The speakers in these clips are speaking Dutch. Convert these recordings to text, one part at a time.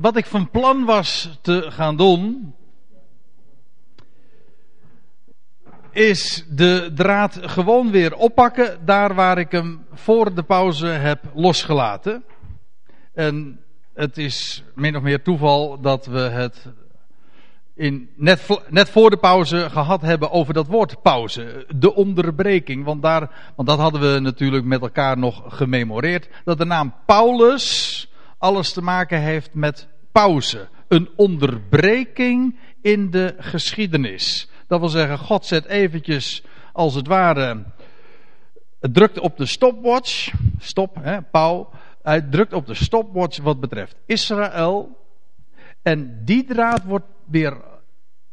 wat ik van plan was te gaan doen, is de draad gewoon weer oppakken daar waar ik hem voor de pauze heb losgelaten. En het is min of meer toeval dat we het in, net, net voor de pauze gehad hebben over dat woord pauze. De onderbreking. Want, daar, want dat hadden we natuurlijk met elkaar nog gememoreerd. Dat de naam Paulus alles te maken heeft met pauze. Een onderbreking in de geschiedenis. Dat wil zeggen, God zet eventjes, als het ware, drukt op de stopwatch. Stop, hè, Paul. Hij drukt op de stopwatch wat betreft Israël. En die draad wordt weer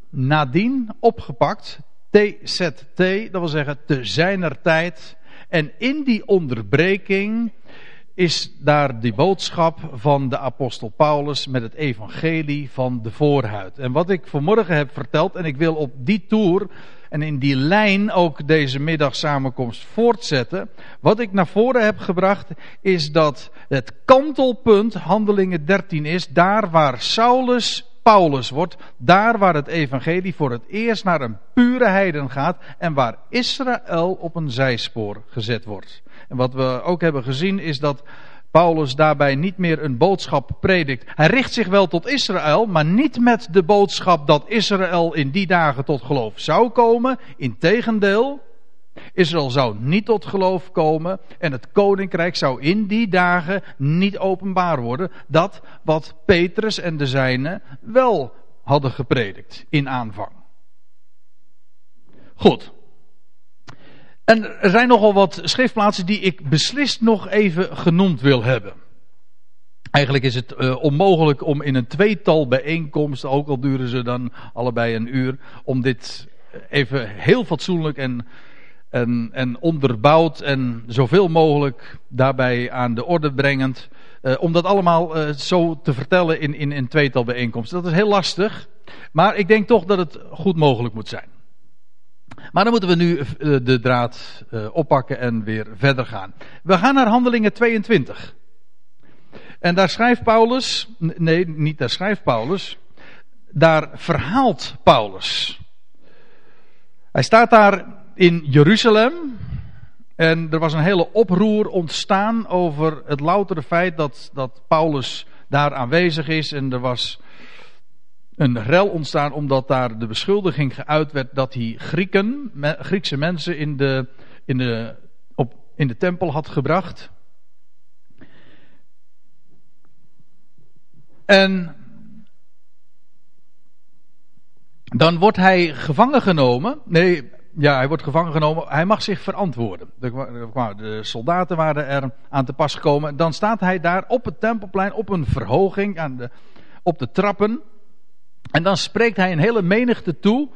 nadien opgepakt. TZT, dat wil zeggen te zijner tijd. En in die onderbreking is daar die boodschap van de apostel Paulus met het evangelie van de voorhuid. En wat ik vanmorgen heb verteld, en ik wil op die toer en in die lijn ook deze middagsamenkomst voortzetten. Wat ik naar voren heb gebracht is dat het kantelpunt, handelingen 13 is, daar waar Saulus Paulus wordt, daar waar het evangelie voor het eerst naar een pure heiden gaat en waar Israël op een zijspoor gezet wordt. Wat we ook hebben gezien is dat Paulus daarbij niet meer een boodschap predikt. Hij richt zich wel tot Israël, maar niet met de boodschap dat Israël in die dagen tot geloof zou komen. Integendeel, Israël zou niet tot geloof komen en het koninkrijk zou in die dagen niet openbaar worden. Dat wat Petrus en de zijnen wel hadden gepredikt in aanvang. Goed. En er zijn nogal wat schriftplaatsen die ik beslist nog even genoemd wil hebben. Eigenlijk is het uh, onmogelijk om in een tweetal bijeenkomsten, ook al duren ze dan allebei een uur, om dit even heel fatsoenlijk en, en, en onderbouwd en zoveel mogelijk daarbij aan de orde brengend, uh, om dat allemaal uh, zo te vertellen in, in een tweetal bijeenkomsten. Dat is heel lastig, maar ik denk toch dat het goed mogelijk moet zijn. Maar dan moeten we nu eh, de draad eh, oppakken en weer verder gaan. We gaan naar Handelingen 22. En daar schrijft Paulus, nee, niet daar schrijft Paulus, daar verhaalt Paulus. Hij staat daar in Jeruzalem. En er was een hele oproer ontstaan over het loutere feit dat, dat Paulus daar aanwezig is. En er was een rel ontstaan omdat daar de beschuldiging geuit werd dat hij Grieken, Griekse mensen in de, in de, op, in de tempel had gebracht. En dan wordt hij gevangen genomen. Nee, ja, hij wordt gevangen genomen. Hij mag zich verantwoorden. De soldaten waren er aan te pas gekomen. Dan staat hij daar op het tempelplein op een verhoging aan de, op de trappen. En dan spreekt hij een hele menigte toe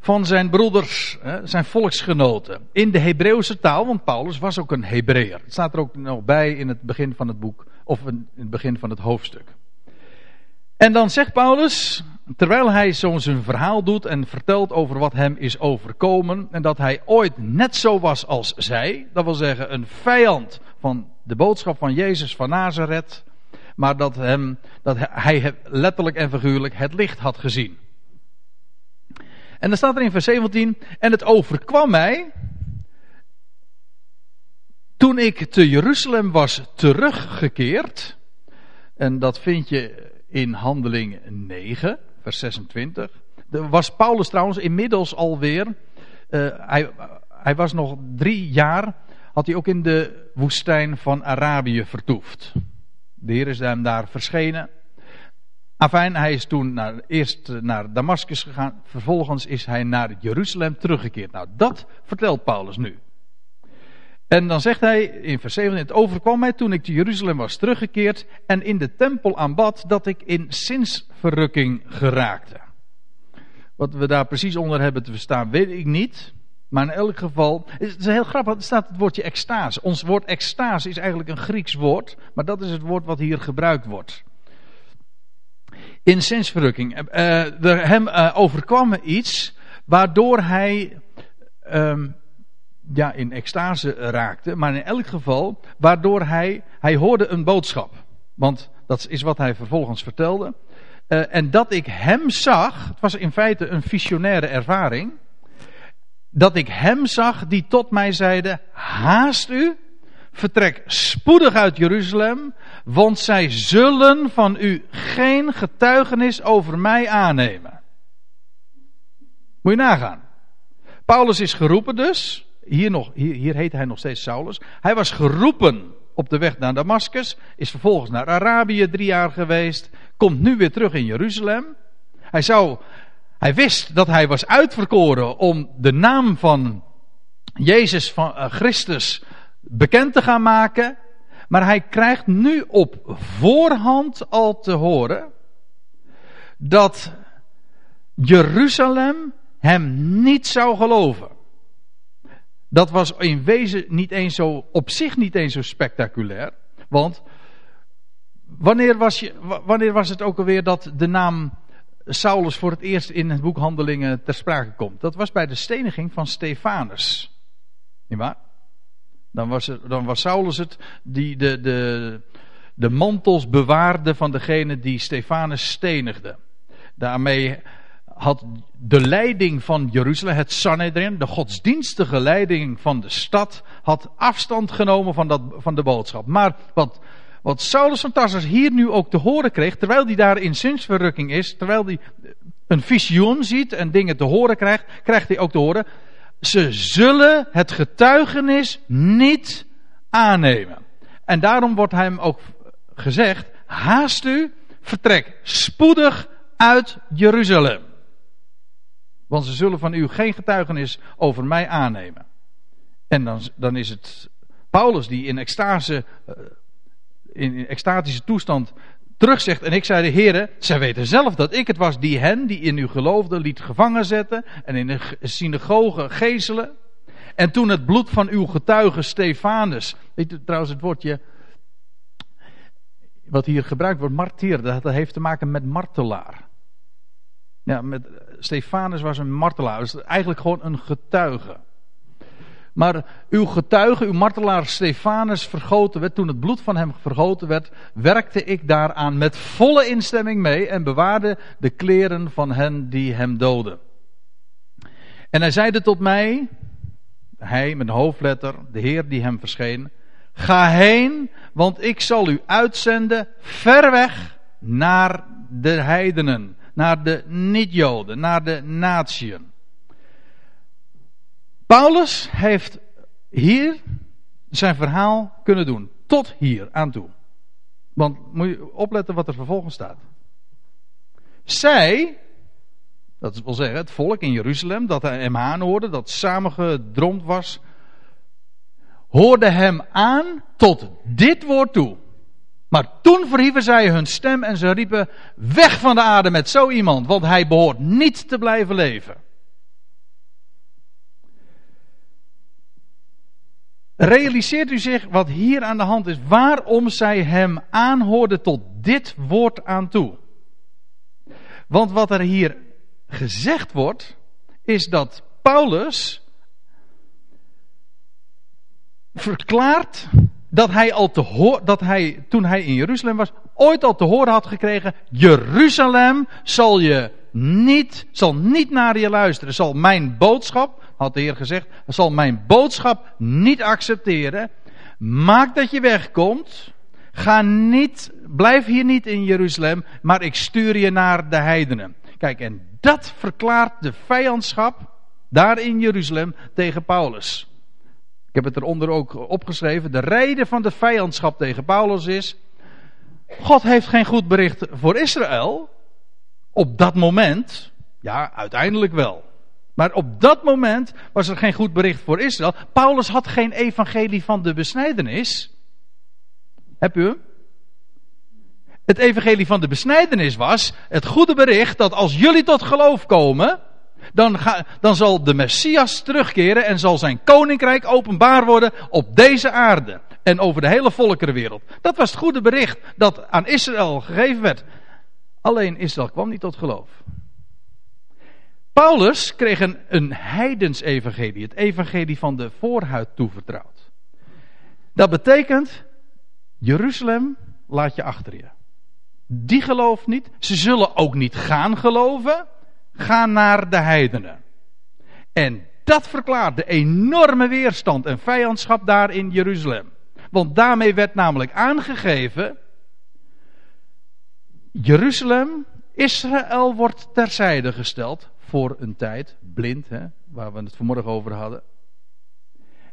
van zijn broeders, zijn volksgenoten. In de Hebreeuwse taal, want Paulus was ook een Hebreeër. Het staat er ook nog bij in het begin van het boek, of in het begin van het hoofdstuk. En dan zegt Paulus, terwijl hij zo zijn verhaal doet en vertelt over wat hem is overkomen, en dat hij ooit net zo was als zij, dat wil zeggen een vijand van de boodschap van Jezus van Nazareth, maar dat, hem, dat hij letterlijk en figuurlijk het licht had gezien. En dan staat er in vers 17, en het overkwam mij, toen ik te Jeruzalem was teruggekeerd, en dat vind je in handeling 9, vers 26. was Paulus trouwens inmiddels alweer, uh, hij, hij was nog drie jaar, had hij ook in de woestijn van Arabië vertoefd. De Heer is hem daar verschenen. Afijn, hij is toen naar, eerst naar Damascus gegaan. Vervolgens is hij naar Jeruzalem teruggekeerd. Nou, dat vertelt Paulus nu. En dan zegt hij in vers 7: Het overkwam mij toen ik te Jeruzalem was teruggekeerd en in de tempel aanbad dat ik in zinsverrukking geraakte. Wat we daar precies onder hebben te verstaan, weet ik niet. Maar in elk geval, het is heel grappig, er staat het woordje extase. Ons woord extase is eigenlijk een Grieks woord, maar dat is het woord wat hier gebruikt wordt. In zinsverrukking. Uh, er hem uh, overkwam iets waardoor hij um, ja, in extase raakte, maar in elk geval waardoor hij, hij hoorde een boodschap. Want Dat is wat hij vervolgens vertelde. En dat ik hem zag, het was in feite een visionaire ervaring. Dat ik hem zag die tot mij zeide: Haast u, vertrek spoedig uit Jeruzalem, want zij zullen van u geen getuigenis over mij aannemen. Moet je nagaan. Paulus is geroepen dus. Hier, nog, hier, hier heet hij nog steeds Saulus. Hij was geroepen op de weg naar Damascus. Is vervolgens naar Arabië drie jaar geweest. Komt nu weer terug in Jeruzalem. Hij zou. Hij wist dat hij was uitverkoren om de naam van Jezus van uh, Christus bekend te gaan maken. Maar hij krijgt nu op voorhand al te horen dat Jeruzalem hem niet zou geloven. Dat was in wezen niet eens zo, op zich niet eens zo spectaculair. Want wanneer was, je, wanneer was het ook alweer dat de naam Saulus voor het eerst in het boek Handelingen ter sprake komt? Dat was bij de steniging van Stefanus. Niet waar? Dan was, dan was Saulus het die de, de, de mantels bewaarde van degene die Stefanus stenigde. Daarmee had de leiding van Jeruzalem, het Sanhedrin, de godsdienstige leiding van de stad, had afstand genomen van, dat, van de boodschap. Maar wat, wat Saulus van Tarsus hier nu ook te horen kreeg, terwijl hij daar in zinsverrukking is, terwijl hij een visioen ziet en dingen te horen krijgt, krijgt hij ook te horen, ze zullen het getuigenis niet aannemen. En daarom wordt hem ook gezegd, haast u, vertrek spoedig uit Jeruzalem. Want ze zullen van u geen getuigenis over mij aannemen. En dan, dan is het Paulus die in extase, eh, in extatische toestand terugzegt. En ik zei de heren, zij weten zelf dat ik het was die hen, die in u geloofde, liet gevangen zetten. En in de synagoge gezelen. En toen het bloed van uw getuige Stefanus. Weet u trouwens het woordje. Wat hier gebruikt wordt, martyr, dat heeft te maken met martelaar. Ja, met, Stefanus was een martelaar. Dus eigenlijk gewoon een getuige. Maar uw getuige, uw martelaar Stefanus vergoten werd, toen het bloed van hem vergoten werd, werkte ik daaraan met volle instemming mee en bewaarde de kleren van hen die hem doden. En hij zeide tot mij, hij met een hoofdletter, de Heer die hem verscheen, ga heen, want ik zal u uitzenden ver weg naar de heidenen naar de niet-Joden, naar de natieën. Paulus heeft hier zijn verhaal kunnen doen. Tot hier aan toe. Want moet je opletten wat er vervolgens staat. Zij, dat wil zeggen het volk in Jeruzalem, dat hem aanhoorde, dat samengedromd was, hoorde hem aan tot dit woord toe. Maar toen verhieven zij hun stem en ze riepen: Weg van de aarde met zo iemand, want hij behoort niet te blijven leven. Realiseert u zich wat hier aan de hand is? Waarom zij hem aanhoorden tot dit woord aan toe? Want wat er hier gezegd wordt, is dat Paulus verklaart dat hij, al te dat hij toen hij in Jeruzalem was, ooit al te horen had gekregen: Jeruzalem zal je niet, zal niet naar je luisteren, zal mijn boodschap, had de Heer gezegd, zal mijn boodschap niet accepteren. Maak dat je wegkomt. Ga niet, blijf hier niet in Jeruzalem, maar ik stuur je naar de heidenen. Kijk, en dat verklaart de vijandschap daar in Jeruzalem tegen Paulus. Ik heb het eronder ook opgeschreven. De reden van de vijandschap tegen Paulus is. God heeft geen goed bericht voor Israël. Op dat moment. Ja, uiteindelijk wel. Maar op dat moment was er geen goed bericht voor Israël. Paulus had geen evangelie van de besnijdenis. Heb u hem? Het evangelie van de besnijdenis was het goede bericht dat als jullie tot geloof komen dan, ga, dan zal de Messias terugkeren en zal zijn koninkrijk openbaar worden op deze aarde. En over de hele volkerenwereld. Dat was het goede bericht dat aan Israël gegeven werd. Alleen Israël kwam niet tot geloof. Paulus kreeg een, een heidens evangelie. Het evangelie van de voorhuid toevertrouwd. Dat betekent, Jeruzalem laat je achter je. Die gelooft niet. Ze zullen ook niet gaan geloven. Ga naar de heidenen. En dat verklaart de enorme weerstand en vijandschap daar in Jeruzalem. Want daarmee werd namelijk aangegeven. Jeruzalem, Israël wordt terzijde gesteld voor een tijd. Blind, hè, waar we het vanmorgen over hadden.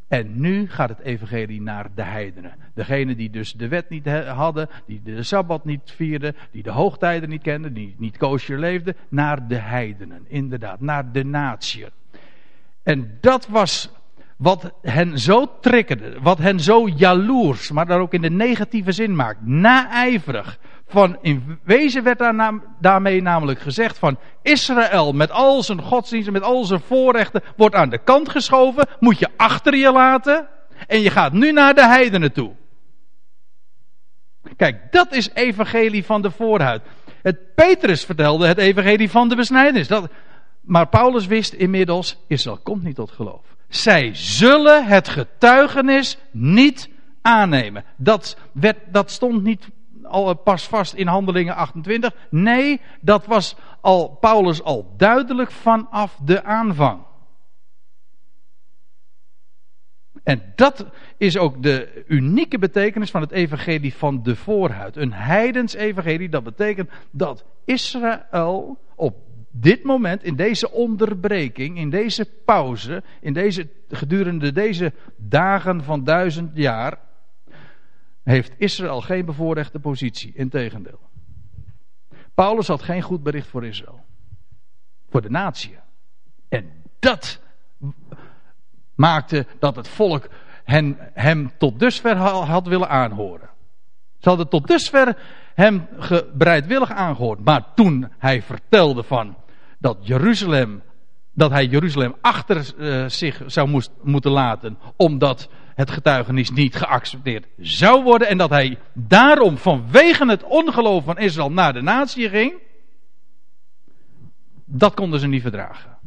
En nu gaat het evangelie naar de heidenen. Degenen die dus de wet niet hadden, die de Sabbat niet vierden, die de hoogtijden niet kenden, die niet koosje leefden, naar de heidenen. Inderdaad, naar de natie. En dat was wat hen zo triggerde, wat hen zo jaloers, maar daar ook in de negatieve zin maakt, naijverig. Van in wezen werd daar daarmee namelijk gezegd van Israël met al zijn godsdiensten, met al zijn voorrechten, wordt aan de kant geschoven, moet je achter je laten en je gaat nu naar de heidenen toe. Kijk, dat is evangelie van de voorhuid. Het Petrus vertelde het evangelie van de besnijdenis. Dat, maar Paulus wist inmiddels, Israël komt niet tot geloof. Zij zullen het getuigenis niet aannemen. Dat, werd, dat stond niet al pas vast in Handelingen 28. Nee, dat was al Paulus al duidelijk vanaf de aanvang. En dat is ook de unieke betekenis van het evangelie van de voorhuid. Een heidens evangelie, dat betekent dat Israël op dit moment, in deze onderbreking, in deze pauze, in deze, gedurende deze dagen van duizend jaar, heeft Israël geen bevoorrechte positie. Integendeel. Paulus had geen goed bericht voor Israël. Voor de natie. En dat maakte dat het volk hen, hem tot dusver had willen aanhoren. Ze hadden tot dusver hem bereidwillig aangehoord. Maar toen hij vertelde van dat Jeruzalem, dat hij Jeruzalem achter uh, zich zou moest, moeten laten, omdat het getuigenis niet geaccepteerd zou worden en dat hij daarom vanwege het ongeloof van Israël naar de natie ging, dat konden ze niet verdragen.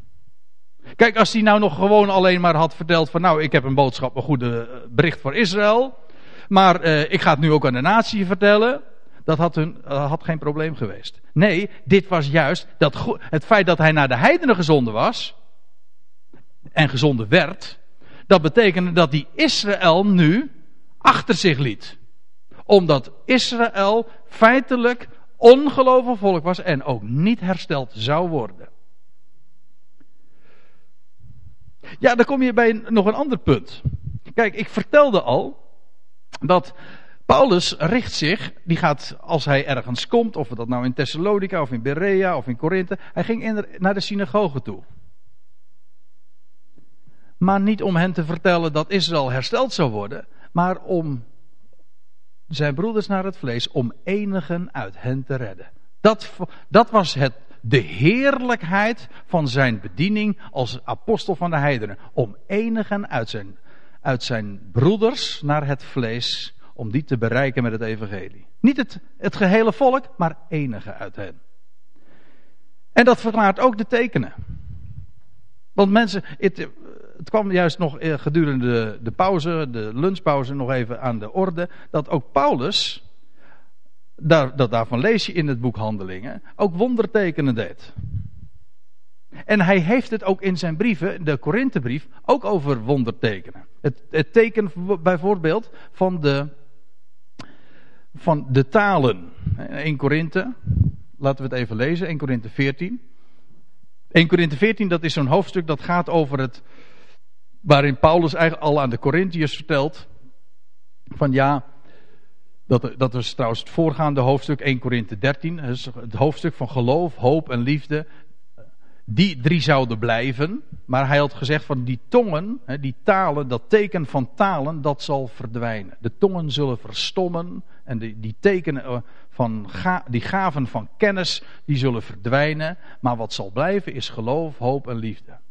Kijk, als hij nou nog gewoon alleen maar had verteld van nou, ik heb een boodschap, een goede eh, bericht voor Israël, maar uh, ik ga het nu ook aan de natie vertellen, dat had, hun, uh, had geen probleem geweest. Nee, dit was juist dat, het feit dat hij naar de heidenen gezonden was en gezonden werd, dat betekende dat hij Israël nu achter zich liet. Omdat Israël feitelijk ongelovig volk was en ook niet hersteld zou worden. Ja, dan kom je bij nog een ander punt. Kijk, ik vertelde al dat Paulus richt zich, die gaat als hij ergens komt, of dat nou in Thessalonica of in Berea of in Korinthe, hij ging naar de synagoge toe. Maar niet om hen te vertellen dat Israël hersteld zou worden, maar om zijn broeders naar het vlees, om enigen uit hen te redden. Dat, dat was het, de heerlijkheid van zijn bediening als apostel van de heidenen. Om enigen uit zijn, uit zijn broeders naar het vlees, om die te bereiken met het evangelie. Niet het, het gehele volk, maar enigen uit hen. En dat verklaart ook de tekenen. Want mensen, het kwam juist nog eh, gedurende de pauze, de lunchpauze, nog even aan de orde. Dat ook Paulus, daar, dat daarvan lees je in het boek Handelingen, ook wondertekenen deed. En hij heeft het ook in zijn brieven, de Korinthebrief, ook over wondertekenen. Het, het teken bijvoorbeeld van de, van de talen. 1 Korinthe, laten we het even lezen, 1 Korinthe 14. 1 Korinthe 14, dat is zo'n hoofdstuk dat gaat over het, waarin Paulus eigenlijk al aan de Corinthiërs vertelt. Van ja, dat, dat is trouwens het voorgaande hoofdstuk 1 Korinthe 13. Het hoofdstuk van geloof, hoop en liefde. Die drie zouden blijven. Maar hij had gezegd van die tongen, die talen, dat teken van talen, dat zal verdwijnen. De tongen zullen verstommen. En die, die tekenen eh, van die gaven van kennis, die zullen verdwijnen. Maar wat zal blijven is geloof, hoop en liefde.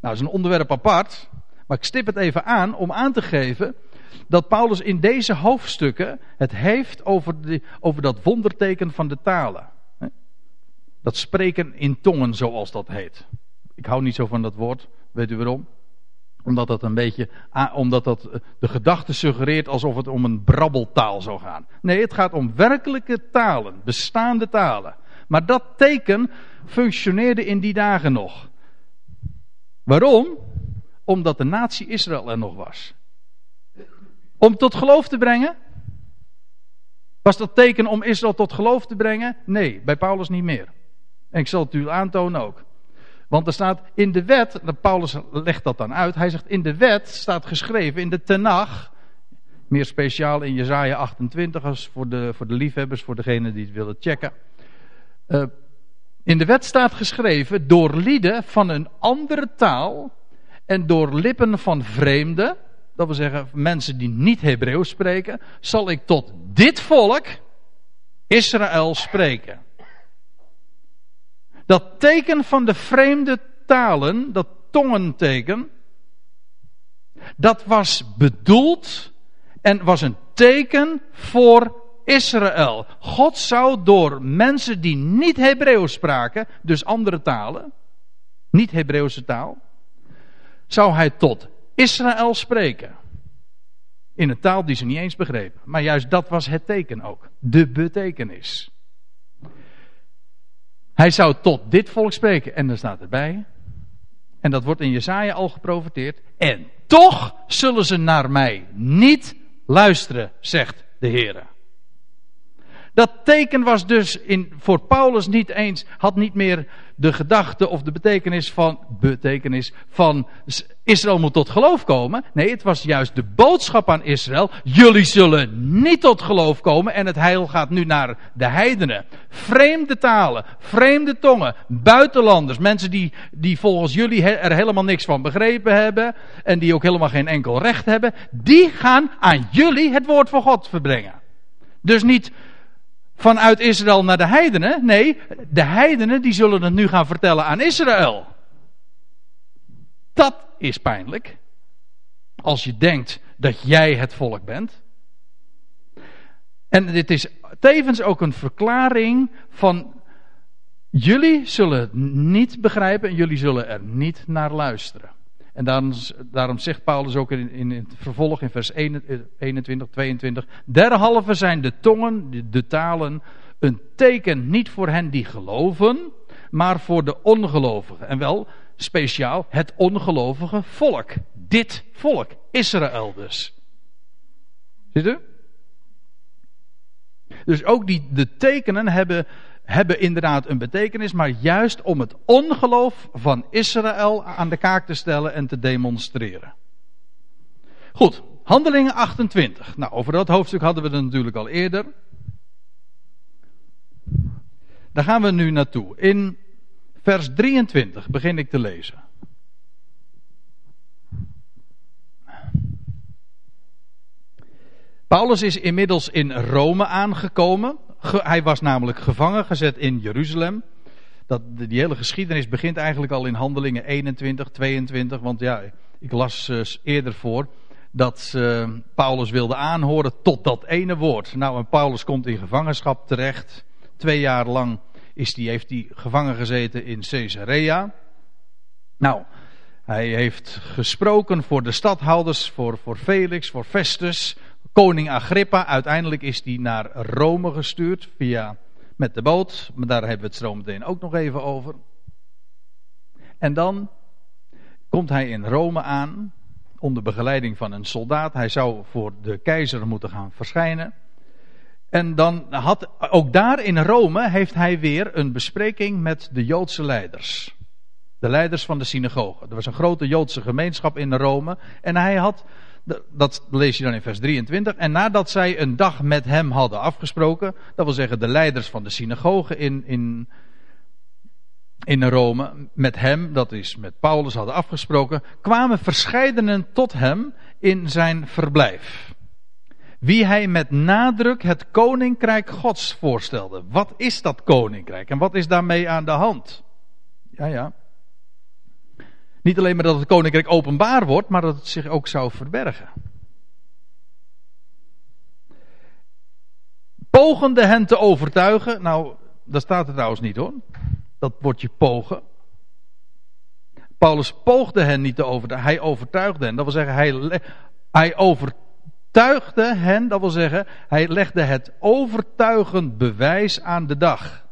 Nou, dat is een onderwerp apart. Maar ik stip het even aan om aan te geven dat Paulus in deze hoofdstukken het heeft over, de, over dat wonderteken van de talen. Dat spreken in tongen, zoals dat heet. Ik hou niet zo van dat woord, weet u waarom? Omdat dat een beetje, omdat dat eh, de gedachte suggereert alsof het om een brabbeltaal zou gaan. Nee, het gaat om werkelijke talen, bestaande talen. Maar dat teken functioneerde in die dagen nog. Waarom? Omdat de natie Israël er nog was. Om tot geloof te brengen? Was dat teken om Israël tot geloof te brengen? Nee, bij Paulus niet meer. En ik zal het u aantonen ook. Want er staat in de wet, Paulus legt dat dan uit, hij zegt in de wet staat geschreven, in de Tenach, meer speciaal in Jezaja 28 als voor de, voor de liefhebbers, voor degenen die het willen checken. Uh, in de wet staat geschreven, door lieden van een andere taal en door lippen van vreemden, dat wil zeggen mensen die niet Hebreeuws spreken, zal ik tot dit volk, Israël, spreken. Dat teken van de vreemde talen, dat tongenteken, dat was bedoeld en was een teken voor Israël. God zou door mensen die niet Hebreeuws spraken, dus andere talen, niet Hebreeuwse taal, zou hij tot Israël spreken. In een taal die ze niet eens begrepen. Maar juist dat was het teken ook. De betekenis. Hij zou tot dit volk spreken. En dan staat erbij. En dat wordt in Jesaja al geprofiteerd. En toch zullen ze naar mij niet luisteren, zegt de Heer. Dat teken was dus in, voor Paulus niet eens, had niet meer de gedachte of de betekenis van, betekenis van Israël moet tot geloof komen. Nee, het was juist de boodschap aan Israël. Jullie zullen niet tot geloof komen en het heil gaat nu naar de heidenen. Vreemde talen, vreemde tongen, buitenlanders, mensen die, die volgens jullie er helemaal niks van begrepen hebben en die ook helemaal geen enkel recht hebben. Die gaan aan jullie het woord van God verbrengen. Dus niet vanuit Israël naar de heidenen. Nee, de heidenen die zullen het nu gaan vertellen aan Israël. Dat is pijnlijk. Als je denkt dat jij het volk bent. En dit is tevens ook een verklaring van. Jullie zullen het niet begrijpen en jullie zullen er niet naar luisteren. En daarom, daarom zegt Paulus ook in, in, het vervolg in vers 21, 22. Derhalve zijn de tongen, de, de talen, een teken niet voor hen die geloven, maar voor de ongelovigen. En wel speciaal het ongelovige volk. Dit volk, Israël dus. Ziet u? Dus ook die, de tekenen hebben hebben inderdaad een betekenis, maar juist om het ongeloof van Israël aan de kaak te stellen en te demonstreren. Goed, handelingen 28. Nou, over dat hoofdstuk hadden we het natuurlijk al eerder. Daar gaan we nu naartoe. In vers 23 begin ik te lezen. Paulus is inmiddels in Rome aangekomen hij was namelijk gevangen gezet in Jeruzalem. Dat, die hele geschiedenis begint eigenlijk al in handelingen 21, 22. Want ja, ik las uh, eerder voor dat uh, Paulus wilde aanhoren tot dat ene woord. Nou, en Paulus komt in gevangenschap terecht. Twee jaar lang is die, heeft hij gevangen gezeten in Caesarea. Nou, hij heeft gesproken voor de stadhouders, voor, voor Felix, voor Festus, koning Agrippa. Uiteindelijk is hij naar Rome gestuurd via, met de boot. Maar daar hebben we het zo meteen ook nog even over. En dan komt hij in Rome aan. Onder begeleiding van een soldaat. Hij zou voor de keizer moeten gaan verschijnen. En dan had, ook daar in Rome heeft hij weer een bespreking met de Joodse leiders. De leiders van de synagoge. Er was een grote Joodse gemeenschap in Rome. En hij had dat lees je dan in vers 23. En nadat zij een dag met hem hadden afgesproken, dat wil zeggen de leiders van de synagoge in, in, in Rome, met hem, dat is met Paulus, hadden afgesproken, kwamen verscheidenen tot hem in zijn verblijf. Wie hij met nadruk het koninkrijk Gods voorstelde. Wat is dat koninkrijk en wat is daarmee aan de hand? Ja, ja. Niet alleen maar dat het koninkrijk openbaar wordt, maar dat het zich ook zou verbergen. Pogende hen te overtuigen. Nou, dat staat er trouwens niet hoor. Dat wordt je pogen. Paulus poogde hen niet te overtuigen, hij overtuigde hen. Dat wil zeggen, hij, hij overtuigde hen, dat wil zeggen, hij legde het overtuigend bewijs aan de dag.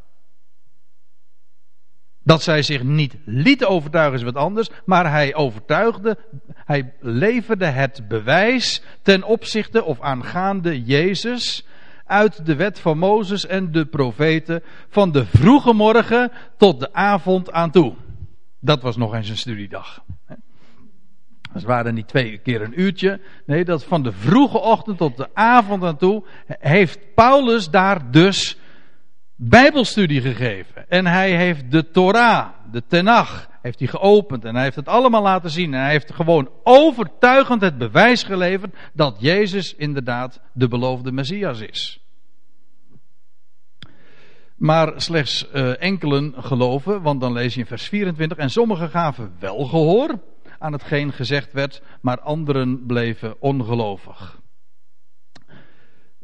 Dat zij zich niet lieten overtuigen is wat anders, maar hij overtuigde, hij leverde het bewijs ten opzichte of aangaande Jezus uit de wet van Mozes en de profeten van de vroege morgen tot de avond aan toe. Dat was nog eens een studiedag. Dat waren niet twee keer een uurtje. Nee, dat van de vroege ochtend tot de avond aan toe heeft Paulus daar dus Bijbelstudie gegeven. En hij heeft de Torah, de Tenach, heeft hij geopend en hij heeft het allemaal laten zien. En hij heeft gewoon overtuigend het bewijs geleverd dat Jezus inderdaad de beloofde Messias is. Maar slechts uh, enkelen geloven, want dan lees je in vers 24. En sommigen gaven wel gehoor aan hetgeen gezegd werd, maar anderen bleven ongelovig.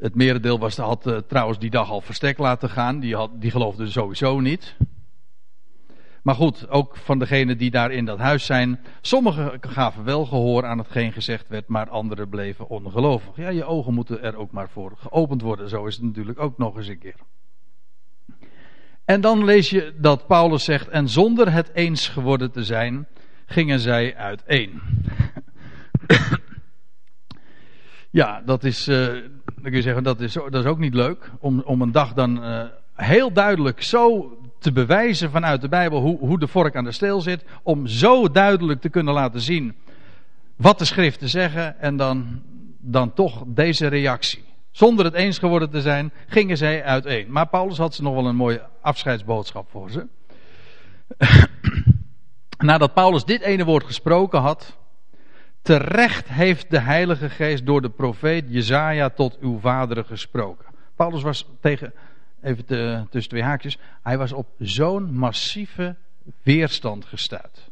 Het merendeel was, had uh, trouwens die dag al verstek laten gaan. Die, had, die geloofde sowieso niet. Maar goed, ook van degenen die daar in dat huis zijn. Sommigen gaven wel gehoor aan hetgeen gezegd werd, maar anderen bleven ongelovig. Ja, je ogen moeten er ook maar voor geopend worden. Zo is het natuurlijk ook nog eens een keer. En dan lees je dat Paulus zegt, en zonder het eens geworden te zijn, gingen zij uiteen. ja, dat is, uh, dan kun je zeggen, dat is, dat is ook niet leuk. Om, om een dag dan uh, heel duidelijk zo te bewijzen vanuit de Bijbel hoe, hoe de vork aan de steel zit. Om zo duidelijk te kunnen laten zien wat de schriften zeggen. En dan, dan toch deze reactie. Zonder het eens geworden te zijn, gingen zij uiteen. Maar Paulus had ze nog wel een mooie afscheidsboodschap voor ze. Nadat Paulus dit ene woord gesproken had, terecht heeft de Heilige Geest door de profeet Jezaja tot uw vaderen gesproken. Paulus was tegen, even tussen twee haakjes, hij was op zo'n massieve weerstand gestuurd.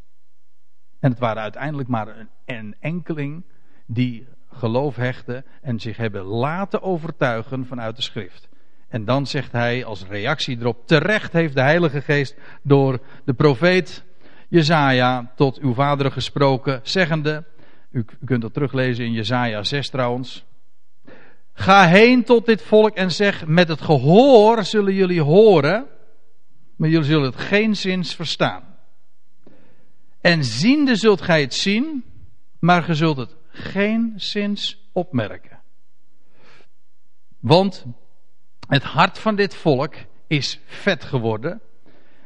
En het waren uiteindelijk maar een, een enkeling die geloof hechten en zich hebben laten overtuigen vanuit de schrift. En dan zegt hij als reactie erop, terecht heeft de Heilige Geest door de profeet Jezaja tot uw vaderen gesproken, zeggende, u, kunt dat teruglezen in Jezaja 6 trouwens, ga heen tot dit volk en zeg, met het gehoor zullen jullie horen, maar jullie zullen het geen zins verstaan. En ziende zult gij het zien, maar ge zult het geen zins opmerken. Want het hart van dit volk is vet geworden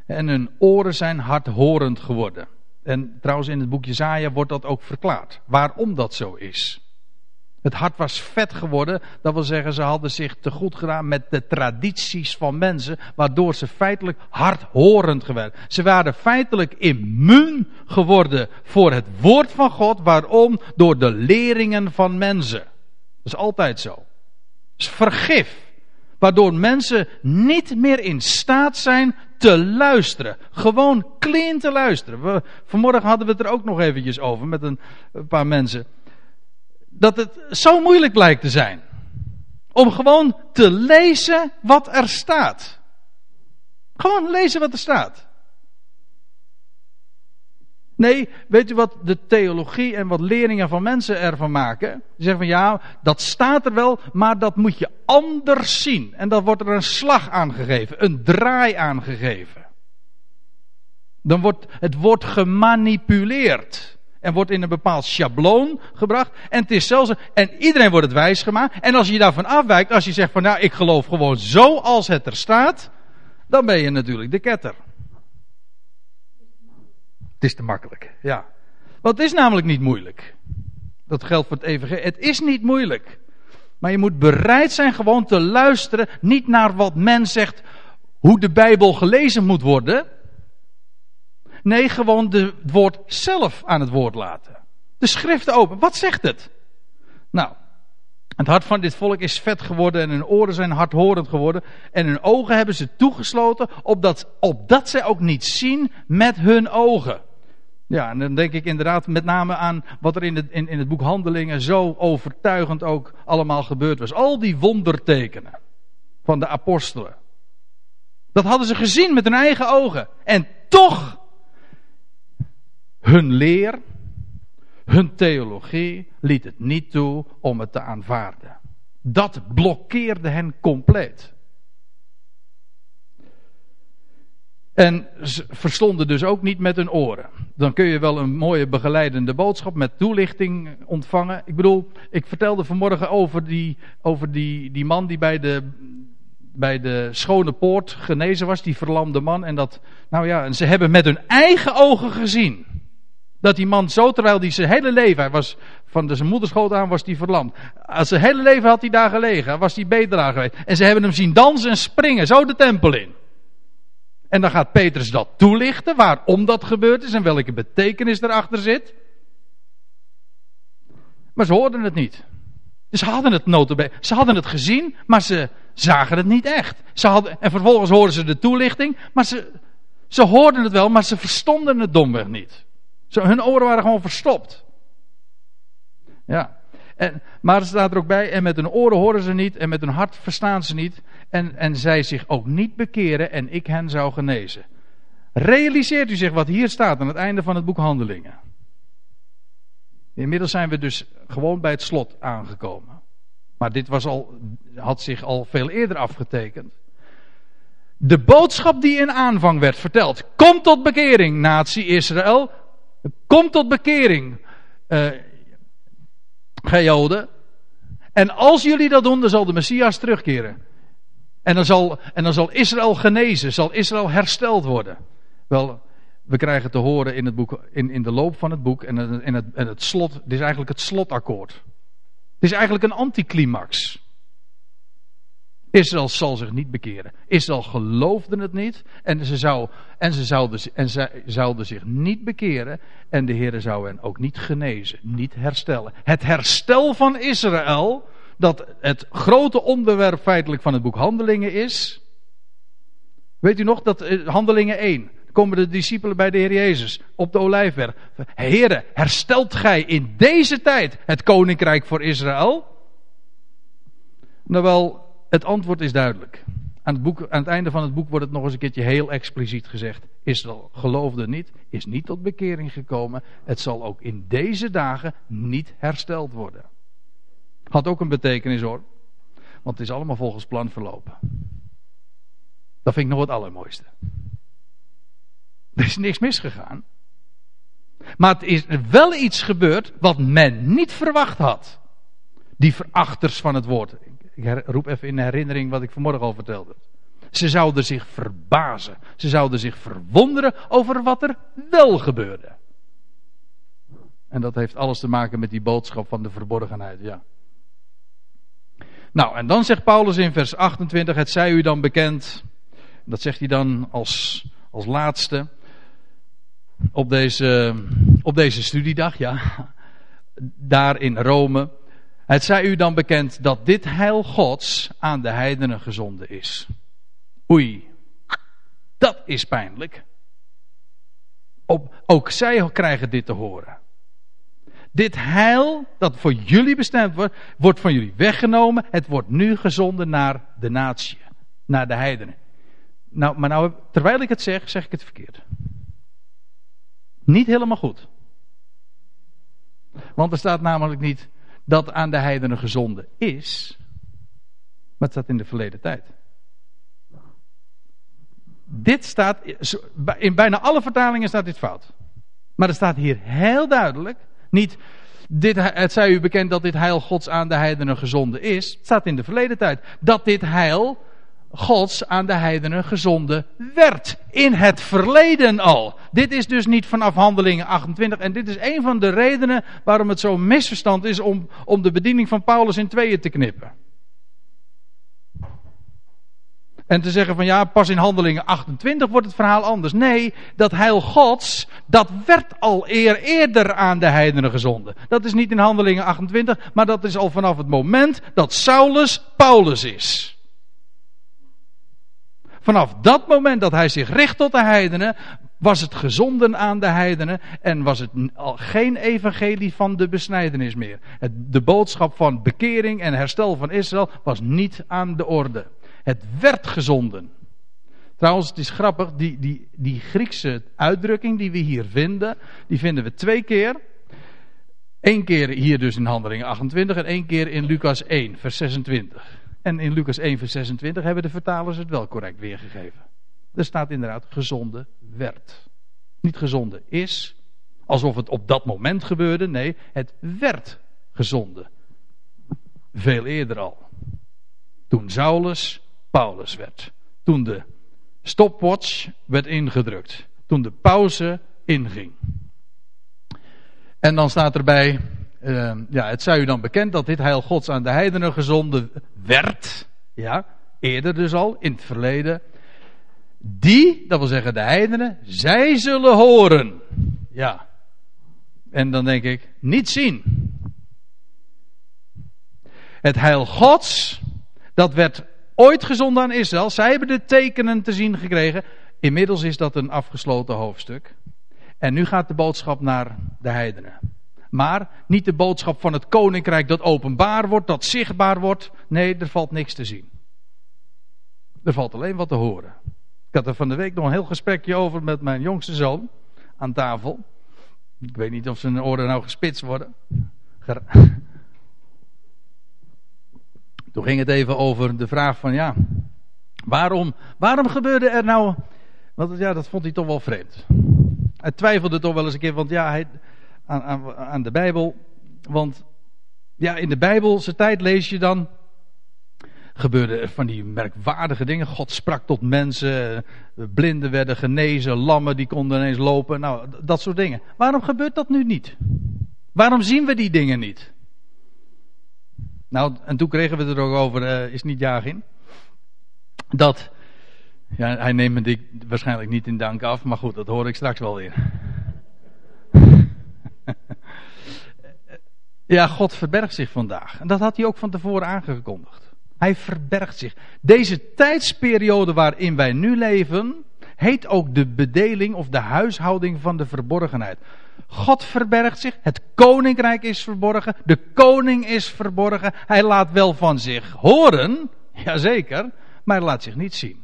en hun oren zijn hardhorend geworden. En trouwens in het boekje Zaja wordt dat ook verklaard. Waarom dat zo is. Het hart was vet geworden, dat wil zeggen ze hadden zich te goed gedaan met de tradities van mensen, waardoor ze feitelijk hardhorend geworden. Ze waren feitelijk immuun geworden voor het woord van God, waarom? Door de leringen van mensen. Dat is altijd zo. Het is vergif, waardoor mensen niet meer in staat zijn te luisteren. Gewoon clean te luisteren. We, vanmorgen hadden we het er ook nog eventjes over met een, een paar mensen dat het zo moeilijk lijkt te zijn. Om gewoon te lezen wat er staat. Gewoon lezen wat er staat. Nee, weet u wat de theologie en wat leerlingen van mensen ervan maken? Die zeggen van ja, dat staat er wel, maar dat moet je anders zien. En dan wordt er een slag aangegeven, een draai aangegeven. Dan wordt het wordt gemanipuleerd en wordt in een bepaald schabloon gebracht. En het is zelfs, en iedereen wordt het wijs gemaakt. En als je daarvan afwijkt, als je zegt van nou, ik geloof gewoon zo als het er staat, dan ben je natuurlijk de ketter. Het is te makkelijk, ja. Want het is namelijk niet moeilijk. Dat geldt voor het evangelie. Het is niet moeilijk. Maar je moet bereid zijn gewoon te luisteren, niet naar wat men zegt, hoe de Bijbel gelezen moet worden. Nee, gewoon de, het woord zelf aan het woord laten. De schrift open. Wat zegt het? Nou, het hart van dit volk is vet geworden en hun oren zijn hardhorend geworden. En hun ogen hebben ze toegesloten, opdat, opdat zij ook niet zien met hun ogen. Ja, en dan denk ik inderdaad met name aan wat er in het, in, in het boek Handelingen zo overtuigend ook allemaal gebeurd was. Al die wondertekenen van de apostelen. Dat hadden ze gezien met hun eigen ogen. En toch hun leer, hun theologie liet het niet toe om het te aanvaarden. Dat blokkeerde hen compleet. En ze verstonden dus ook niet met hun oren. Dan kun je wel een mooie begeleidende boodschap met toelichting ontvangen. Ik bedoel, ik vertelde vanmorgen over die, over die, die man die bij de, bij de schone poort genezen was, die verlamde man. En dat, nou ja, en ze hebben met hun eigen ogen gezien. Dat die man zo, terwijl hij zijn hele leven, hij was van zijn moederschoot aan, was hij verlamd. Als zijn hele leven had hij daar gelegen, was hij bedelaar geweest. En ze hebben hem zien dansen en springen, zo de tempel in. En dan gaat Petrus dat toelichten, waarom dat gebeurd is en welke betekenis erachter zit. Maar ze hoorden het niet. Ze hadden het notabene, ze hadden het gezien, maar ze zagen het niet echt. Ze hadden, en vervolgens hoorden ze de toelichting, maar ze, ze hoorden het wel, maar ze verstonden het domweg niet. Ze, hun oren waren gewoon verstopt. Ja. En, maar er staat er ook bij, en met hun oren horen ze niet, en met hun hart verstaan ze niet, en, en zij zich ook niet bekeren, en ik hen zou genezen. Realiseert u zich wat hier staat aan het einde van het boek Handelingen. Inmiddels zijn we dus gewoon bij het slot aangekomen. Maar dit was al, had zich al veel eerder afgetekend. De boodschap die in aanvang werd verteld. Kom tot bekering, natie Israël. Kom tot bekering, uh, gij Joden. En als jullie dat doen, dan zal de Messias terugkeren. En dan zal, en dan zal Israël genezen, zal Israël hersteld worden. Wel, we krijgen te horen in, het boek, in, in de loop van het boek en, in het, en het slot, dit is eigenlijk het slotakkoord. Het is eigenlijk een anticlimax. Israël zal zich niet bekeren. Israël geloofde het niet. En ze, zou, en ze zouden, en zij zouden zich niet bekeren. En de Heer zou hen ook niet genezen. Niet herstellen. Het herstel van Israël. Dat het grote onderwerp feitelijk van het boek Handelingen is. Weet u nog dat eh, Handelingen 1 komen de discipelen bij de Heer Jezus op de olijfberg. Heren, herstelt gij in deze tijd het koninkrijk voor Israël? Nou wel, het antwoord is duidelijk. Aan het, boek, aan het einde van het boek wordt het nog eens een keertje heel expliciet gezegd. Israël geloofde niet, is niet tot bekering gekomen. Het zal ook in deze dagen niet hersteld worden. Had ook een betekenis hoor. Want het is allemaal volgens plan verlopen. Dat vind ik nog het allermooiste. Er is niks misgegaan. Maar het is wel iets gebeurd wat men niet verwacht had. Die verachters van het woord. Ik roep even in herinnering wat ik vanmorgen al vertelde. Ze zouden zich verbazen. Ze zouden zich verwonderen over wat er wel gebeurde. En dat heeft alles te maken met die boodschap van de verborgenheid, ja. Nou, en dan zegt Paulus in vers 28, het zij u dan bekend. Dat zegt hij dan als, als laatste. Op deze, op deze studiedag, ja. Daar in Rome. Het zij u dan bekend dat dit heil Gods aan de heidenen gezonden is. Oei, dat is pijnlijk. Op, ook zij krijgen dit te horen. Dit heil dat voor jullie bestemd wordt, wordt van jullie weggenomen. Het wordt nu gezonden naar de natie, naar de heidenen. Nou, maar nou, terwijl ik het zeg, zeg ik het verkeerd. Niet helemaal goed. Want er staat namelijk niet dat aan de heidenen gezonden is. Maar het staat in de verleden tijd. Dit staat, in bijna alle vertalingen staat dit fout. Maar er staat hier heel duidelijk, niet, dit, het zij u bekend dat dit heil Gods aan de heidenen gezonden is. Het staat in de verleden tijd. Dat dit heil Gods aan de heidenen gezonden werd. In het verleden al. Dit is dus niet vanaf handelingen 28. En dit is een van de redenen waarom het zo'n misverstand is om, om de bediening van Paulus in tweeën te knippen. En te zeggen van ja, pas in handelingen 28 wordt het verhaal anders. Nee, dat heil Gods, dat werd al eer, eerder aan de heidenen gezonden. Dat is niet in handelingen 28, maar dat is al vanaf het moment dat Saulus Paulus is. Vanaf dat moment dat hij zich richt tot de heidenen, was het gezonden aan de heidenen en was het geen evangelie van de besnijdenis meer. De boodschap van bekering en herstel van Israël was niet aan de orde. Het werd gezonden. Trouwens, het is grappig, die, die, die Griekse uitdrukking die we hier vinden, die vinden we twee keer. Eén keer hier dus in Handelingen 28 en één keer in Lucas 1, vers 26. En in Lucas 1, vers 26 hebben de vertalers het wel correct weergegeven. Er staat inderdaad gezonde werd. Niet gezonde is, alsof het op dat moment gebeurde. Nee, het werd gezonde. Veel eerder al. Toen Saulus Paulus werd. Toen de stopwatch werd ingedrukt. Toen de pauze inging. En dan staat erbij, uh, ja, het zij u dan bekend dat dit heil Gods aan de heidenen gezonden werd. Ja, eerder dus al, in het verleden. Die, dat wil zeggen de heidenen, zij zullen horen. Ja. En dan denk ik, niet zien. Het heil Gods, dat werd ooit gezonden aan Israël. Zij hebben de tekenen te zien gekregen. Inmiddels is dat een afgesloten hoofdstuk. En nu gaat de boodschap naar de heidenen. Maar niet de boodschap van het koninkrijk dat openbaar wordt, dat zichtbaar wordt. Nee, er valt niks te zien. Er valt alleen wat te horen. Ik had er van de week nog een heel gesprekje over met mijn jongste zoon aan tafel. Ik weet niet of zijn oren nou gespitst worden. Toen ging het even over de vraag van ja, waarom, waarom gebeurde er nou, want ja, dat vond hij toch wel vreemd. Hij twijfelde toch wel eens een keer, want ja, hij, aan, aan, de Bijbel, want ja, in de Bijbelse tijd lees je dan gebeurden van die merkwaardige dingen. God sprak tot mensen, blinden werden genezen, lammen die konden ineens lopen, nou, dat soort dingen. Waarom gebeurt dat nu niet? Waarom zien we die dingen niet? Nou, en toen kregen we het er ook over, uh, is niet in. Dat, ja, hij neemt me waarschijnlijk niet in dank af, maar goed, dat hoor ik straks wel weer. Ja, God verbergt zich vandaag. En dat had hij ook van tevoren aangekondigd. Hij verbergt zich. Deze tijdsperiode waarin wij nu leven, heet ook de bedeling of de huishouding van de verborgenheid. God verbergt zich, het koninkrijk is verborgen, de koning is verborgen. Hij laat wel van zich horen, jazeker, maar hij laat zich niet zien.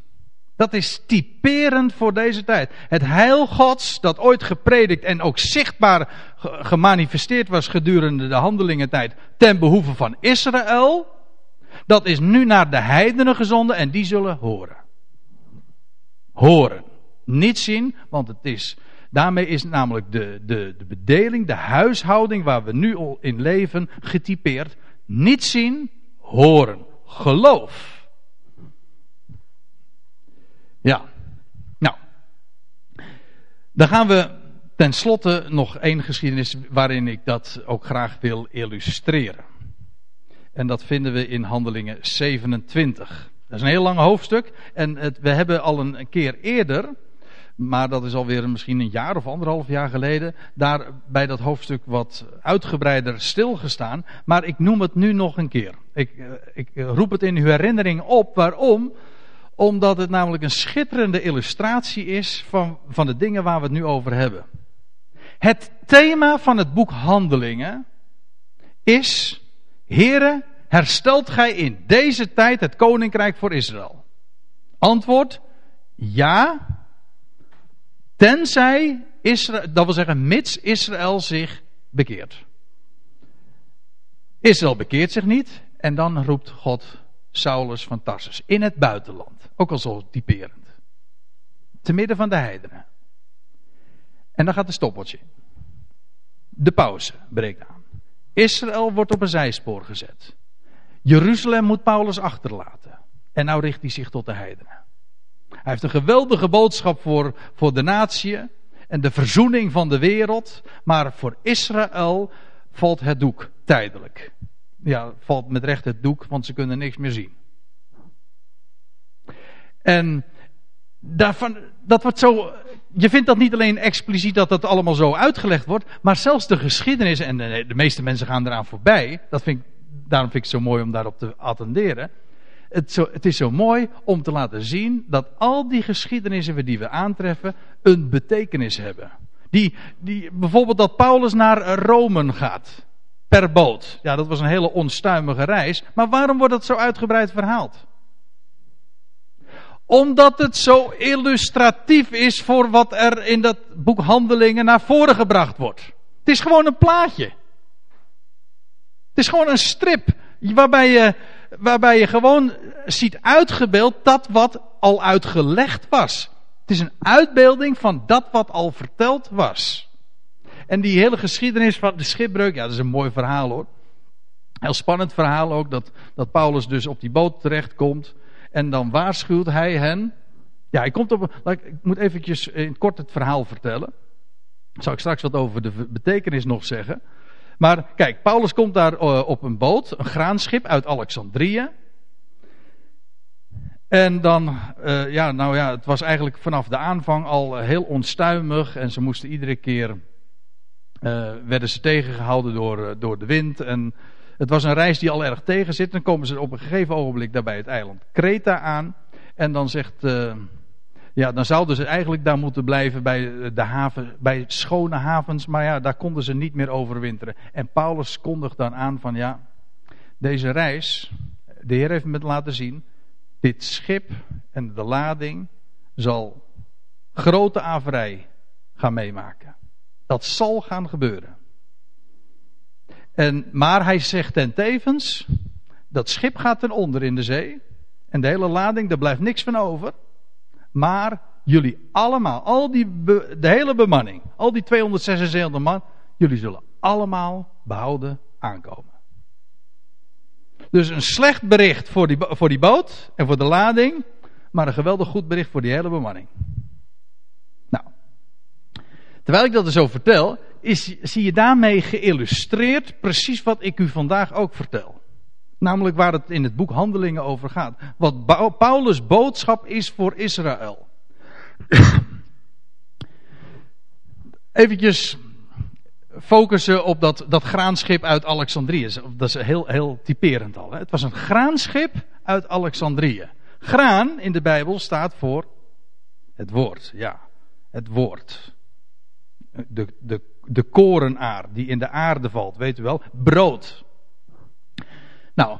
Dat is typerend voor deze tijd. Het heil Gods, dat ooit gepredikt en ook zichtbaar gemanifesteerd was gedurende de handelingentijd ten behoeve van Israël, dat is nu naar de heidenen gezonden en die zullen horen. Horen. Niet zien, want het is Daarmee is namelijk de, de, de bedeling, de huishouding waar we nu al in leven, getypeerd. Niet zien, horen. Geloof. Ja. Nou. Dan gaan we tenslotte nog één geschiedenis waarin ik dat ook graag wil illustreren. En dat vinden we in Handelingen 27. Dat is een heel lang hoofdstuk. En het, we hebben al een keer eerder maar dat is alweer misschien een jaar of anderhalf jaar geleden, daar bij dat hoofdstuk wat uitgebreider stilgestaan. Maar ik noem het nu nog een keer. Ik, eh, ik roep het in uw herinnering op. Waarom? Omdat het namelijk een schitterende illustratie is van, van de dingen waar we het nu over hebben. Het thema van het boek Handelingen is, Here, herstelt gij in deze tijd het koninkrijk voor Israël? Antwoord, ja, Tenzij Israël, dat wil zeggen, mits Israël zich bekeert. Israël bekeert zich niet en dan roept God Saulus van Tarsus in het buitenland. Ook al zo typerend. Te midden van de heidenen. En dan gaat de in. De pauze breekt aan. Israël wordt op een zijspoor gezet. Jeruzalem moet Paulus achterlaten. En nou richt hij zich tot de heidenen. Hij heeft een geweldige boodschap voor, voor de natie en de verzoening van de wereld. Maar voor Israël valt het doek tijdelijk. Ja, valt met recht het doek, want ze kunnen niks meer zien. En daarvan, dat wordt zo. Je vindt dat niet alleen expliciet dat dat allemaal zo uitgelegd wordt, maar zelfs de geschiedenis, en de, de meeste mensen gaan eraan voorbij. Dat vind ik, daarom vind ik het zo mooi om daarop te attenderen het, zo, het is zo mooi om te laten zien dat al die geschiedenissen die we aantreffen een betekenis hebben. Die, die, bijvoorbeeld dat Paulus naar Rome gaat. Per boot. Ja, dat was een hele onstuimige reis. Maar waarom wordt dat zo uitgebreid verhaald? Omdat het zo illustratief is voor wat er in dat boek Handelingen naar voren gebracht wordt. Het is gewoon een plaatje. Het is gewoon een strip waarbij je, waarbij je gewoon ziet uitgebeeld dat wat al uitgelegd was. Het is een uitbeelding van dat wat al verteld was. En die hele geschiedenis van de schipbreuk, ja, dat is een mooi verhaal hoor. Heel spannend verhaal ook, dat, dat Paulus dus op die boot terechtkomt. En dan waarschuwt hij hen. Ja, hij komt op. Ik moet eventjes in kort het verhaal vertellen. Zal ik straks wat over de betekenis nog zeggen. Maar kijk, Paulus komt daar eh, op een boot, een graanschip uit Alexandrië. En dan, uh, ja, nou ja, het was eigenlijk vanaf de aanvang al heel onstuimig. En ze moesten iedere keer, uh, werden ze tegengehouden door, door de wind. En het was een reis die al erg tegen zit. Dan komen ze op een gegeven ogenblik daarbij het eiland Kreta aan. En dan zegt, uh, ja, dan zouden ze eigenlijk daar moeten blijven bij de haven, bij schone havens. Maar ja, daar konden ze niet meer overwinteren. En Paulus kondigt dan aan van ja, deze reis, de Heer heeft me laten zien, dit schip en de lading zal grote averij gaan meemaken. Dat zal gaan gebeuren. En, maar hij zegt ten tevens, dat schip gaat ten onder in de zee. En de hele lading, daar blijft niks van over. Maar jullie allemaal, al die de hele bemanning, al die 276 man, jullie zullen allemaal behouden aankomen. Dus een slecht bericht voor die, voor die boot en voor de lading, maar een geweldig goed bericht voor die hele bemanning. Terwijl ik dat er zo vertel, is, zie je daarmee geïllustreerd precies wat ik u vandaag ook vertel. Namelijk waar het in het boek Handelingen over gaat. Wat Paulus' boodschap is voor Israël. Eventjes focussen op dat, dat graanschip uit Alexandrië. Dat is heel, heel typerend al. Hè? Het was een graanschip uit Alexandrië. Graan in de Bijbel staat voor het woord. Ja, het woord. De, de, de korenaar die in de aarde valt, weet u wel. Brood. Nou,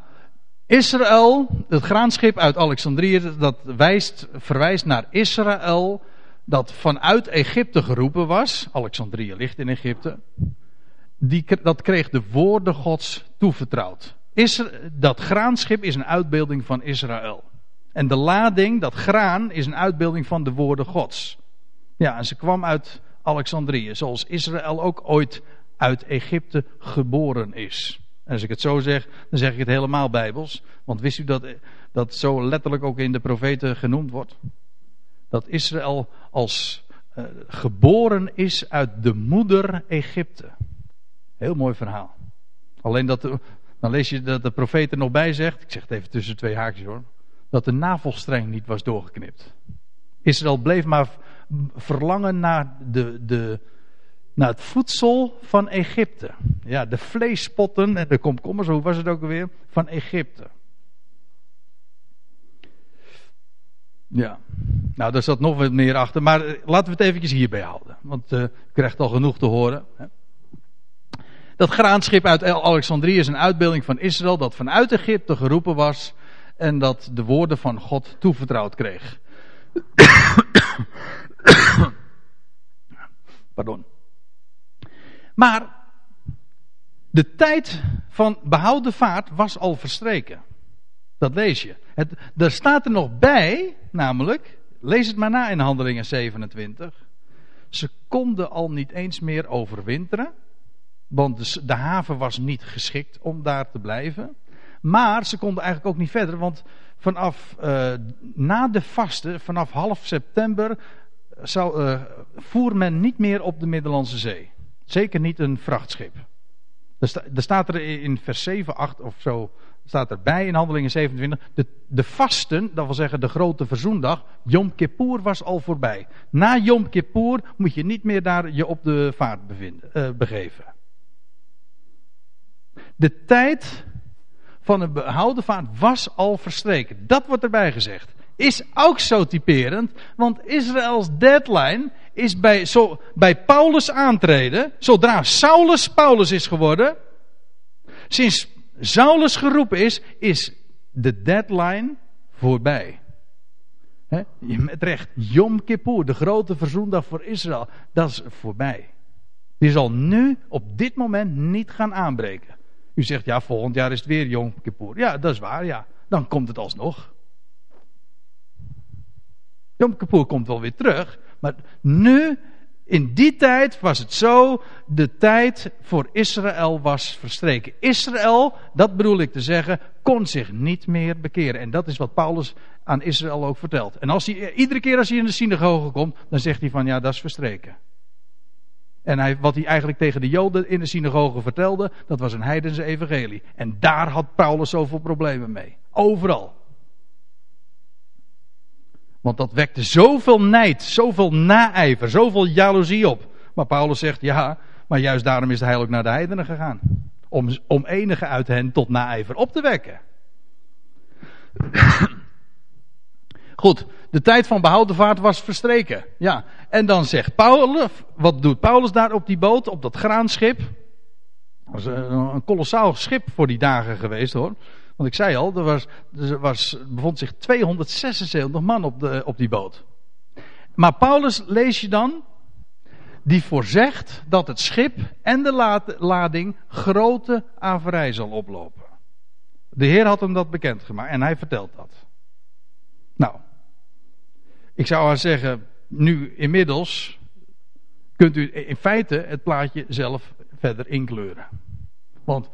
Israël, het graanschip uit Alexandrië, dat wijst, verwijst naar Israël dat vanuit Egypte geroepen was. Alexandrië ligt in Egypte. Die, dat kreeg de woorden Gods toevertrouwd. dat graanschip is een uitbeelding van Israël. En de lading, dat graan, is een uitbeelding van de woorden Gods. Ja, en ze kwam uit Alexandrië, zoals Israël ook ooit uit Egypte geboren is. En als ik het zo zeg, dan zeg ik het helemaal bijbels. Want wist u dat dat zo letterlijk ook in de profeten genoemd wordt? Dat Israël als uh, geboren is uit de moeder Egypte. Heel mooi verhaal. Alleen dat, dan lees je dat de profeet er nog bij zegt, ik zeg het even tussen twee haakjes hoor, dat de navelstreng niet was doorgeknipt. Israël bleef maar verlangen naar de, de, naar het voedsel van Egypte. Ja, de vleespotten en de komkommers, hoe was het ook alweer? Van Egypte. Ja, nou daar zat nog wat meer achter, maar eh, laten we het eventjes hierbij houden. Want uh, krijgt al genoeg te horen. Hè. Dat graanschip uit Alexandrië is een uitbeelding van Israël dat vanuit Egypte geroepen was en dat de woorden van God toevertrouwd kreeg. Pardon. Maar de tijd van behouden vaart was al verstreken. Dat lees je. Het, er staat er nog bij, namelijk, lees het maar na in Handelingen 27. Ze konden al niet eens meer overwinteren, want de, haven was niet geschikt om daar te blijven. Maar ze konden eigenlijk ook niet verder, want vanaf uh, na de vaste, vanaf half september, zou, uh, voer men niet meer op de Middellandse Zee. Zeker niet een vrachtschip. Er, staat er in vers 7, 8 of zo, staat erbij in Handelingen 27. De, de vasten, dat wil zeggen de grote verzoendag, Yom Kippur was al voorbij. Na Yom Kippur moet je niet meer daar je op de vaart bevinden, uh, begeven. De tijd van een behouden vaart was al verstreken. Dat wordt erbij gezegd. Is ook zo typerend, want Israëls deadline is bij, zo, bij Paulus aantreden, zodra Saulus Paulus is geworden, sinds Saulus geroepen is, is de deadline voorbij. He, met recht. Yom Kippur, de grote verzoendag voor Israël. Dat is voorbij. Die zal nu op dit moment niet gaan aanbreken. U zegt ja, volgend jaar is het weer Yom Kippur. Ja, dat is waar, ja. Dan komt het alsnog. Yom Kippur komt wel weer terug. Maar nu, in die tijd was het zo, de tijd voor Israël was verstreken. Israël, dat bedoel ik te zeggen, kon zich niet meer bekeren. En dat is wat Paulus aan Israël ook vertelt. En als hij, iedere keer als hij in de synagoge komt, dan zegt hij van ja, dat is verstreken. En hij, wat hij eigenlijk tegen de Joden in de synagoge vertelde, dat was een heidense evangelie. En daar had Paulus zoveel problemen mee. Overal. Want dat wekte zoveel nijd, zoveel naijver, zoveel jaloezie op. Maar Paulus zegt, ja, maar juist daarom is hij ook naar de heidenen gegaan. Om, om enige uit hen tot naijver op te wekken. Goed, de tijd van behouden vaart was verstreken. Ja, en dan zegt Paulus, wat doet Paulus daar op die boot, op dat graanschip? Dat was een, een kolossaal schip voor die dagen geweest hoor. Want ik zei al, er, was, er was, bevond zich 276 man op, de, op die boot. Maar Paulus lees je dan, die voorzegt dat het schip en de lading grote averij zal oplopen. De Heer had hem dat bekendgemaakt en hij vertelt dat. Nou, ik zou haar zeggen, nu inmiddels kunt u in feite het plaatje zelf verder inkleuren. Want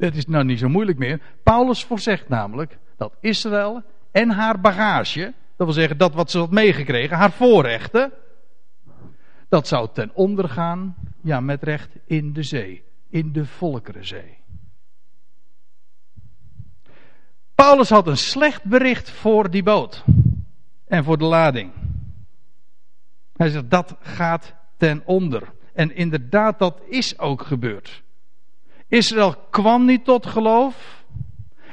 het is nou niet zo moeilijk meer. Paulus voorzegt namelijk dat Israël en haar bagage, dat wil zeggen dat wat ze had meegekregen, haar voorrechten, dat zou ten onder gaan, ja met recht, in de zee, in de Volkerenzee. Paulus had een slecht bericht voor die boot en voor de lading. Hij zegt dat gaat ten onder. En inderdaad, dat is ook gebeurd. Israël kwam niet tot geloof.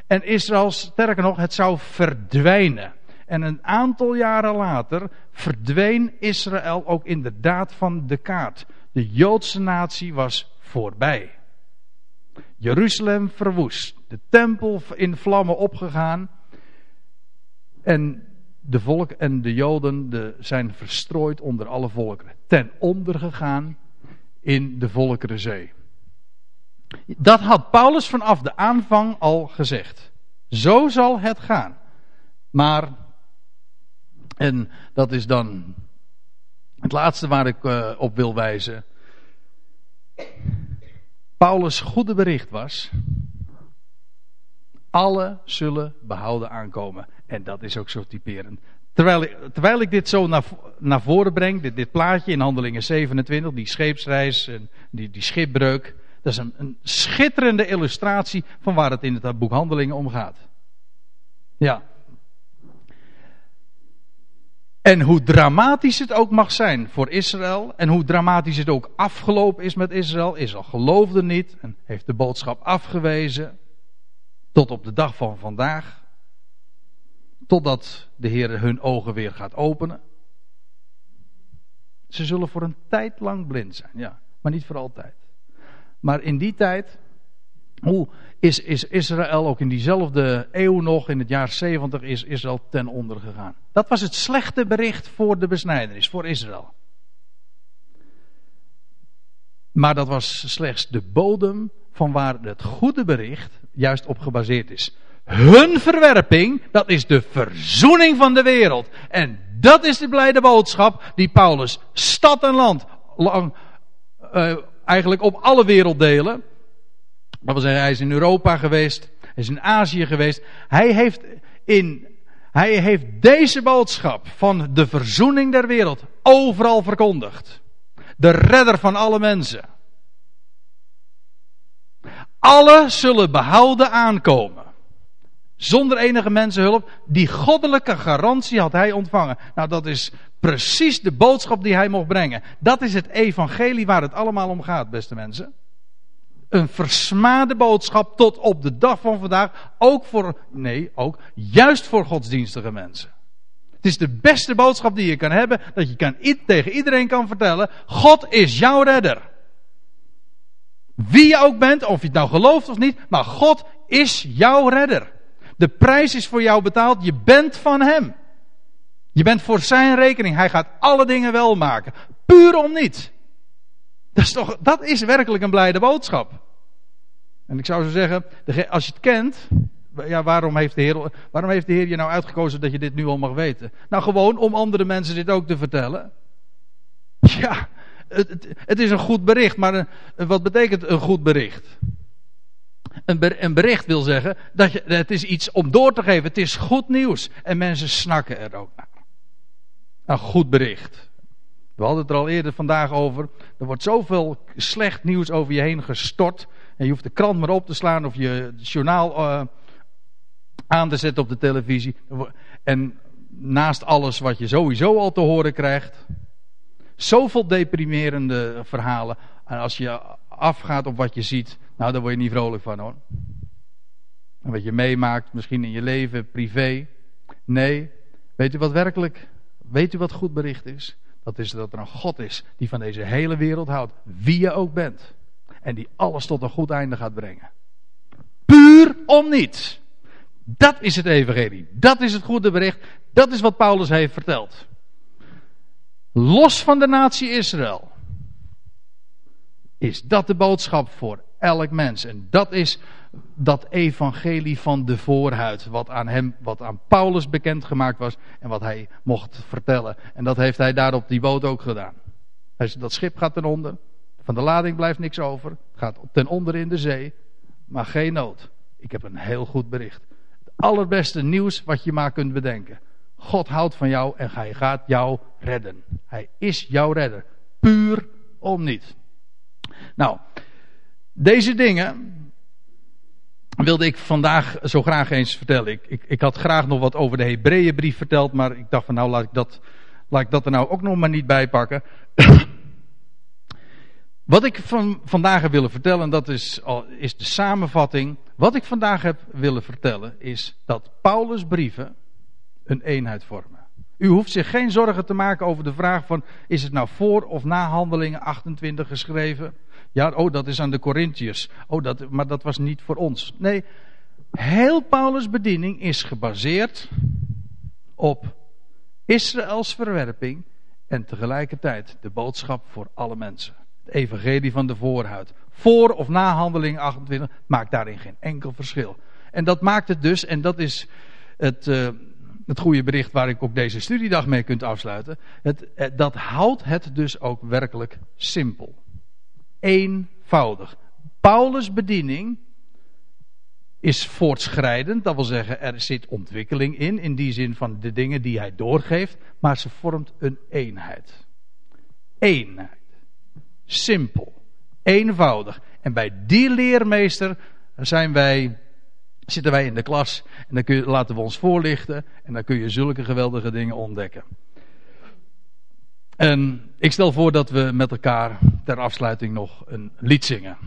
En Israël, sterker nog, het zou verdwijnen. En een aantal jaren later verdween Israël ook inderdaad van de kaart. De Joodse natie was voorbij. Jeruzalem verwoest. De tempel in vlammen opgegaan. En de volk en de Joden de, zijn verstrooid onder alle volkeren. Ten onder gegaan in de Volkerenzee. Dat had Paulus vanaf de aanvang al gezegd. Zo zal het gaan. Maar, en dat is dan het laatste waar ik uh, op wil wijzen. Paulus' goede bericht was. Alle zullen behouden aankomen. En dat is ook zo typerend. Terwijl ik, terwijl ik dit zo naar, naar voren breng, dit, dit plaatje in Handelingen 27, die scheepsreis en die, die schipbreuk. Dat is een, schitterende illustratie van waar het in het boek Handelingen om gaat. Ja. En hoe dramatisch het ook mag zijn voor Israël. En hoe dramatisch het ook afgelopen is met Israël. Israël geloofde niet en heeft de boodschap afgewezen. Tot op de dag van vandaag. Totdat de Heer hun ogen weer gaat openen. Ze zullen voor een tijd lang blind zijn, ja. Maar niet voor altijd. Maar in die tijd, hoe is, is Israël ook in diezelfde eeuw nog, in het jaar 70, is Israël ten onder gegaan. Dat was het slechte bericht voor de besnijdenis, voor Israël. Maar dat was slechts de bodem van waar het goede bericht juist op gebaseerd is. Hun verwerping, dat is de verzoening van de wereld. En dat is de blijde boodschap die Paulus stad en land lang, uh, eigenlijk op alle werelddelen. Dat wil zeggen, hij is in Europa geweest, hij is in Azië geweest. Hij heeft, in, hij heeft deze boodschap van de verzoening der wereld overal verkondigd. De redder van alle mensen. Alle zullen behouden aankomen. Zonder enige mensenhulp. Die goddelijke garantie had hij ontvangen. Nou, dat is precies de boodschap die hij mocht brengen. Dat is het evangelie waar het allemaal om gaat, beste mensen. Een versmade boodschap tot op de dag van vandaag. Ook voor, nee, ook juist voor godsdienstige mensen. Het is de beste boodschap die je kan hebben. Dat je kan, tegen iedereen kan vertellen. God is jouw redder. Wie je ook bent, of je het nou gelooft of niet. Maar God is jouw redder. De prijs is voor jou betaald. Je bent van Hem. Je bent voor zijn rekening. Hij gaat alle dingen wel maken. Puur om niet. Dat is, toch, dat is werkelijk een blijde boodschap. En ik zou zo zeggen, als je het kent, ja, waarom, heeft de Heer, waarom heeft de Heer je nou uitgekozen dat je dit nu al mag weten? Nou, gewoon om andere mensen dit ook te vertellen. Ja, het, het is een goed bericht, maar wat betekent een goed bericht? Een, bericht wil zeggen dat je, het is iets om door te geven. Het is goed nieuws. En mensen snakken er ook naar. Een goed bericht. We hadden het er al eerder vandaag over. Er wordt zoveel slecht nieuws over je heen gestort. En je hoeft de krant maar op te slaan of je journaal uh, aan te zetten op de televisie. En naast alles wat je sowieso al te horen krijgt. Zoveel deprimerende verhalen. En als je afgaat op wat je ziet, nou daar word je niet vrolijk van hoor. En wat je meemaakt, misschien in je leven, privé. Nee, weet u wat werkelijk, weet u wat goed bericht is? Dat is dat er een God is die van deze hele wereld houdt. Wie je ook bent. En die alles tot een goed einde gaat brengen. Puur om niets. Dat is het evangelie. Dat is het goede bericht. Dat is wat Paulus heeft verteld. Los van de natie Israël. Is dat de boodschap voor elk mens. En dat is dat evangelie van de voorhuid. Wat aan hem, wat aan Paulus bekendgemaakt was. En wat hij mocht vertellen. En dat heeft hij daar op die boot ook gedaan. Dat schip gaat ten onder. Van de lading blijft niks over. Gaat ten onder in de zee. Maar geen nood. Ik heb een heel goed bericht. Het allerbeste nieuws wat je maar kunt bedenken. God houdt van jou en hij gaat jou redden. Hij is jouw redder. Puur om niet. Nou, deze dingen wilde ik vandaag zo graag eens vertellen. Ik, ik, ik had graag nog wat over de Hebreeënbrief verteld, maar ik dacht van nou laat ik dat, laat ik dat er nou ook nog maar niet bij pakken. Wat ik van, vandaag heb willen vertellen, dat is, is de samenvatting. Wat ik vandaag heb willen vertellen, is dat Paulus' brieven een eenheid vormen. U hoeft zich geen zorgen te maken over de vraag van, is het nou voor of na handelingen 28 geschreven? Ja, oh, dat is aan de Corinthiërs. Oh, dat, maar dat was niet voor ons. Nee, heel Paulus' bediening is gebaseerd op Israëls verwerping en tegelijkertijd de boodschap voor alle mensen. Het evangelie van de voorhuid. Voor of na handeling 28 maakt daarin geen enkel verschil. En dat maakt het dus, en dat is het, uh, het goede bericht waar ik ook deze studiedag mee kunt afsluiten. Het, eh, dat houdt het dus ook werkelijk simpel eenvoudig. Paulus' bediening is voortschrijdend, dat wil zeggen er zit ontwikkeling in, in die zin van de dingen die hij doorgeeft, maar ze vormt een eenheid. Eenheid. Simpel. Eenvoudig. En bij die leermeester zijn wij, zitten wij in de klas en dan kun je, laten we ons voorlichten en dan kun je zulke geweldige dingen ontdekken. En ik stel voor dat we met elkaar ter afsluiting nog een lied zingen.